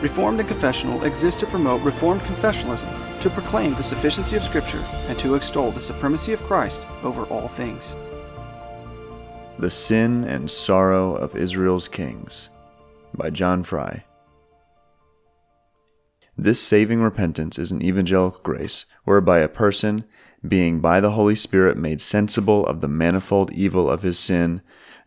Reformed and Confessional exist to promote Reformed confessionalism, to proclaim the sufficiency of Scripture, and to extol the supremacy of Christ over all things. The Sin and Sorrow of Israel's Kings by John Fry. This saving repentance is an evangelical grace whereby a person, being by the Holy Spirit made sensible of the manifold evil of his sin,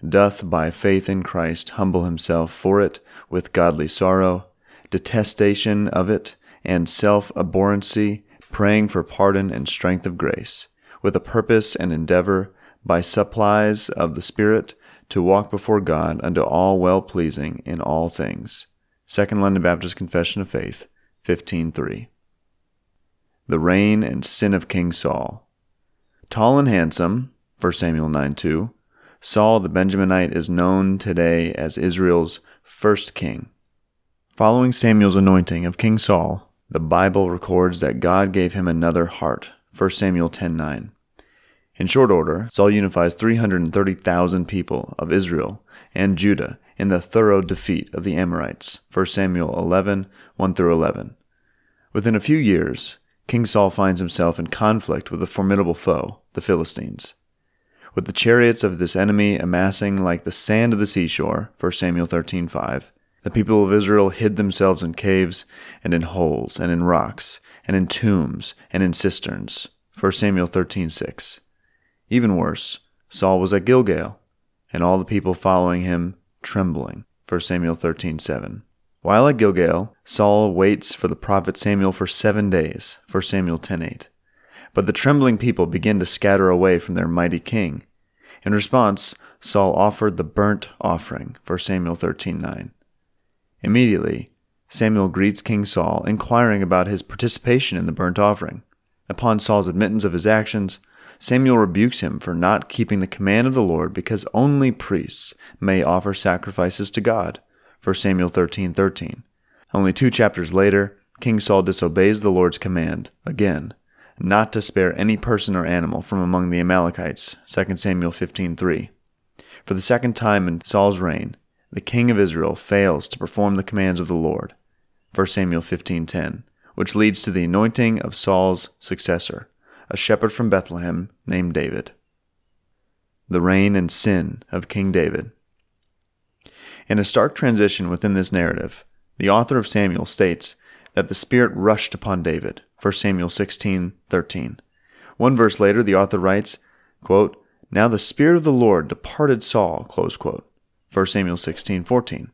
doth by faith in Christ humble himself for it with godly sorrow detestation of it, and self abhorrency, praying for pardon and strength of grace, with a purpose and endeavor, by supplies of the Spirit, to walk before God unto all well pleasing in all things. Second London Baptist Confession of Faith, 15.3. The reign and sin of King Saul. Tall and handsome, 1 Samuel 9 2, Saul the Benjaminite is known today as Israel's first king. Following Samuel's anointing of King Saul, the Bible records that God gave him another heart. 1 Samuel 10:9. In short order, Saul unifies 330,000 people of Israel and Judah in the thorough defeat of the Amorites. 1 Samuel 11, 1 through 11. Within a few years, King Saul finds himself in conflict with a formidable foe, the Philistines. With the chariots of this enemy amassing like the sand of the seashore, 1 Samuel 13:5, the people of Israel hid themselves in caves and in holes and in rocks and in tombs and in cisterns. 1 Samuel 13:6. Even worse, Saul was at Gilgal, and all the people following him trembling. 1 Samuel 13:7. While at Gilgal, Saul waits for the prophet Samuel for 7 days. 1 Samuel 10:8. But the trembling people begin to scatter away from their mighty king. In response, Saul offered the burnt offering. 1 Samuel 13:9. Immediately, Samuel greets King Saul, inquiring about his participation in the burnt offering. Upon Saul's admittance of his actions, Samuel rebukes him for not keeping the command of the Lord because only priests may offer sacrifices to God. 1 Samuel 13:13. 13. Only 2 chapters later, King Saul disobeys the Lord's command again, not to spare any person or animal from among the Amalekites. 2 Samuel 15:3. For the second time in Saul's reign, the king of Israel fails to perform the commands of the Lord. 1 Samuel 15:10, which leads to the anointing of Saul's successor, a shepherd from Bethlehem named David. The reign and sin of King David. In a stark transition within this narrative, the author of Samuel states that the Spirit rushed upon David. 1 Samuel 16:13. One verse later, the author writes, quote, "Now the Spirit of the Lord departed Saul." 1 Samuel 16:14.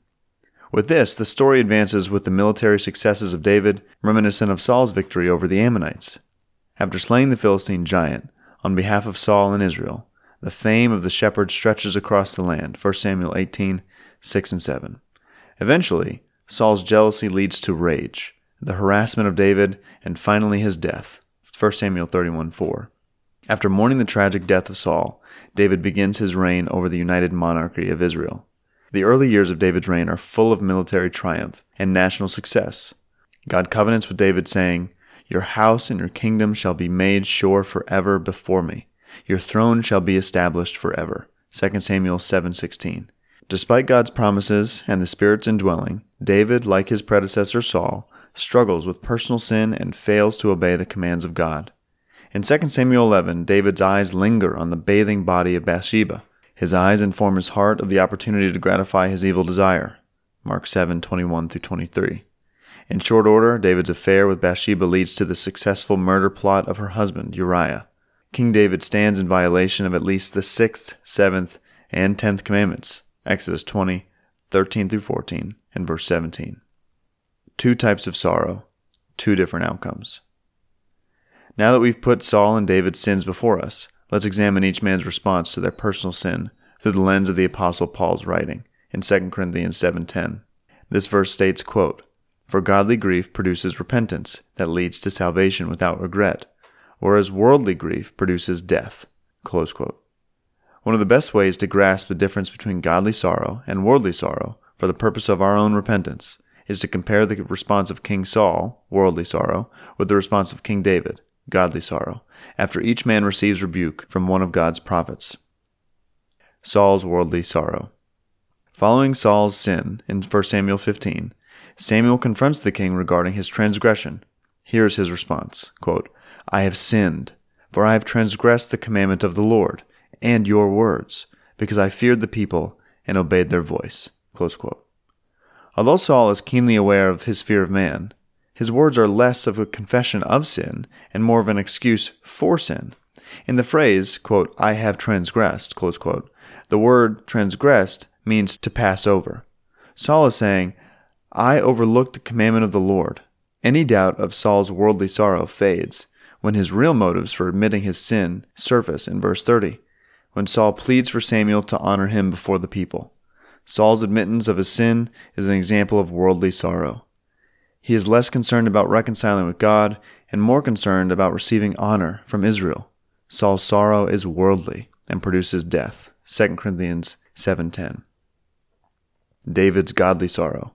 With this, the story advances with the military successes of David, reminiscent of Saul's victory over the Ammonites. After slaying the Philistine giant on behalf of Saul and Israel, the fame of the shepherd stretches across the land. 1 Samuel 18:6 and 7. Eventually, Saul's jealousy leads to rage, the harassment of David, and finally his death. 1 Samuel 31:4. After mourning the tragic death of Saul, David begins his reign over the united monarchy of Israel. The early years of David's reign are full of military triumph and national success. God covenants with David, saying, Your house and your kingdom shall be made sure forever before me. Your throne shall be established forever. 2 Samuel 7:16. Despite God's promises and the Spirit's indwelling, David, like his predecessor Saul, struggles with personal sin and fails to obey the commands of God. In 2 Samuel 11, David's eyes linger on the bathing body of Bathsheba. His eyes inform his heart of the opportunity to gratify his evil desire. Mark 7:21 through 23. In short order, David's affair with Bathsheba leads to the successful murder plot of her husband, Uriah. King David stands in violation of at least the 6th, 7th, and 10th commandments. Exodus 20, 13 through 14, and verse 17. Two types of sorrow, two different outcomes. Now that we've put Saul and David's sins before us, Let's examine each man's response to their personal sin through the lens of the apostle Paul's writing in 2 Corinthians 7:10. This verse states, quote, "For godly grief produces repentance that leads to salvation without regret, whereas worldly grief produces death." Close quote. One of the best ways to grasp the difference between godly sorrow and worldly sorrow for the purpose of our own repentance is to compare the response of King Saul, worldly sorrow, with the response of King David, godly sorrow, after each man receives rebuke from one of God's prophets. Saul's worldly sorrow. Following Saul's sin in 1 Samuel 15, Samuel confronts the king regarding his transgression. Here is his response quote, I have sinned, for I have transgressed the commandment of the Lord and your words, because I feared the people and obeyed their voice. Although Saul is keenly aware of his fear of man, his words are less of a confession of sin and more of an excuse for sin. In the phrase, quote, I have transgressed, quote, the word transgressed means to pass over. Saul is saying, I overlooked the commandment of the Lord. Any doubt of Saul's worldly sorrow fades when his real motives for admitting his sin surface in verse 30, when Saul pleads for Samuel to honor him before the people. Saul's admittance of his sin is an example of worldly sorrow. He is less concerned about reconciling with God and more concerned about receiving honor from Israel. Saul's sorrow is worldly and produces death. 2 Corinthians 7:10. David's godly sorrow.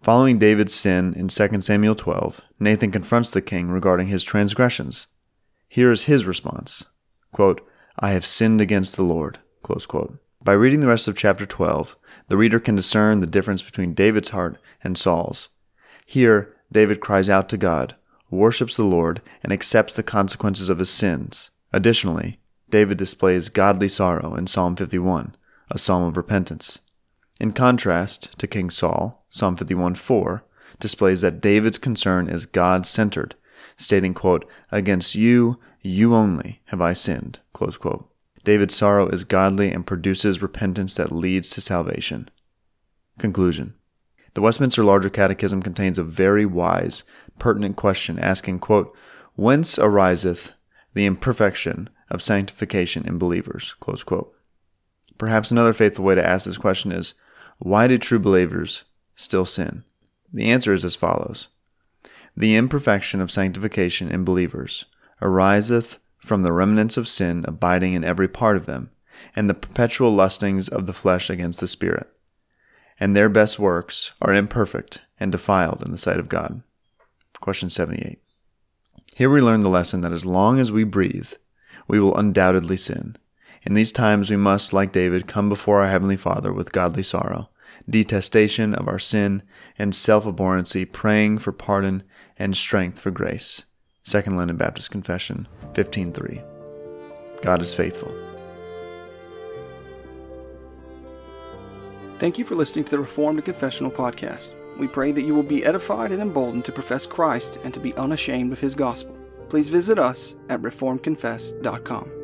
Following David's sin in 2 Samuel 12, Nathan confronts the king regarding his transgressions. Here is his response quote, I have sinned against the Lord. By reading the rest of chapter 12, the reader can discern the difference between David's heart and Saul's. Here, David cries out to God, worships the Lord, and accepts the consequences of his sins. Additionally, David displays godly sorrow in Psalm 51, a psalm of repentance. In contrast to King Saul, Psalm 51:4 displays that David's concern is God centered, stating, quote, Against you, you only, have I sinned. David's sorrow is godly and produces repentance that leads to salvation. Conclusion The Westminster Larger Catechism contains a very wise, pertinent question asking, quote, Whence ariseth the imperfection of sanctification in believers? Perhaps another faithful way to ask this question is, why do true believers still sin? The answer is as follows The imperfection of sanctification in believers ariseth from the remnants of sin abiding in every part of them, and the perpetual lustings of the flesh against the Spirit. And their best works are imperfect and defiled in the sight of God. Question 78. Here we learn the lesson that as long as we breathe, we will undoubtedly sin. In these times we must, like David, come before our Heavenly Father with godly sorrow, detestation of our sin, and self abhorrency, praying for pardon and strength for grace. Second London Baptist Confession 15.3. God is faithful. Thank you for listening to the Reformed Confessional podcast. We pray that you will be edified and emboldened to profess Christ and to be unashamed of his gospel. Please visit us at reformedconfess.com.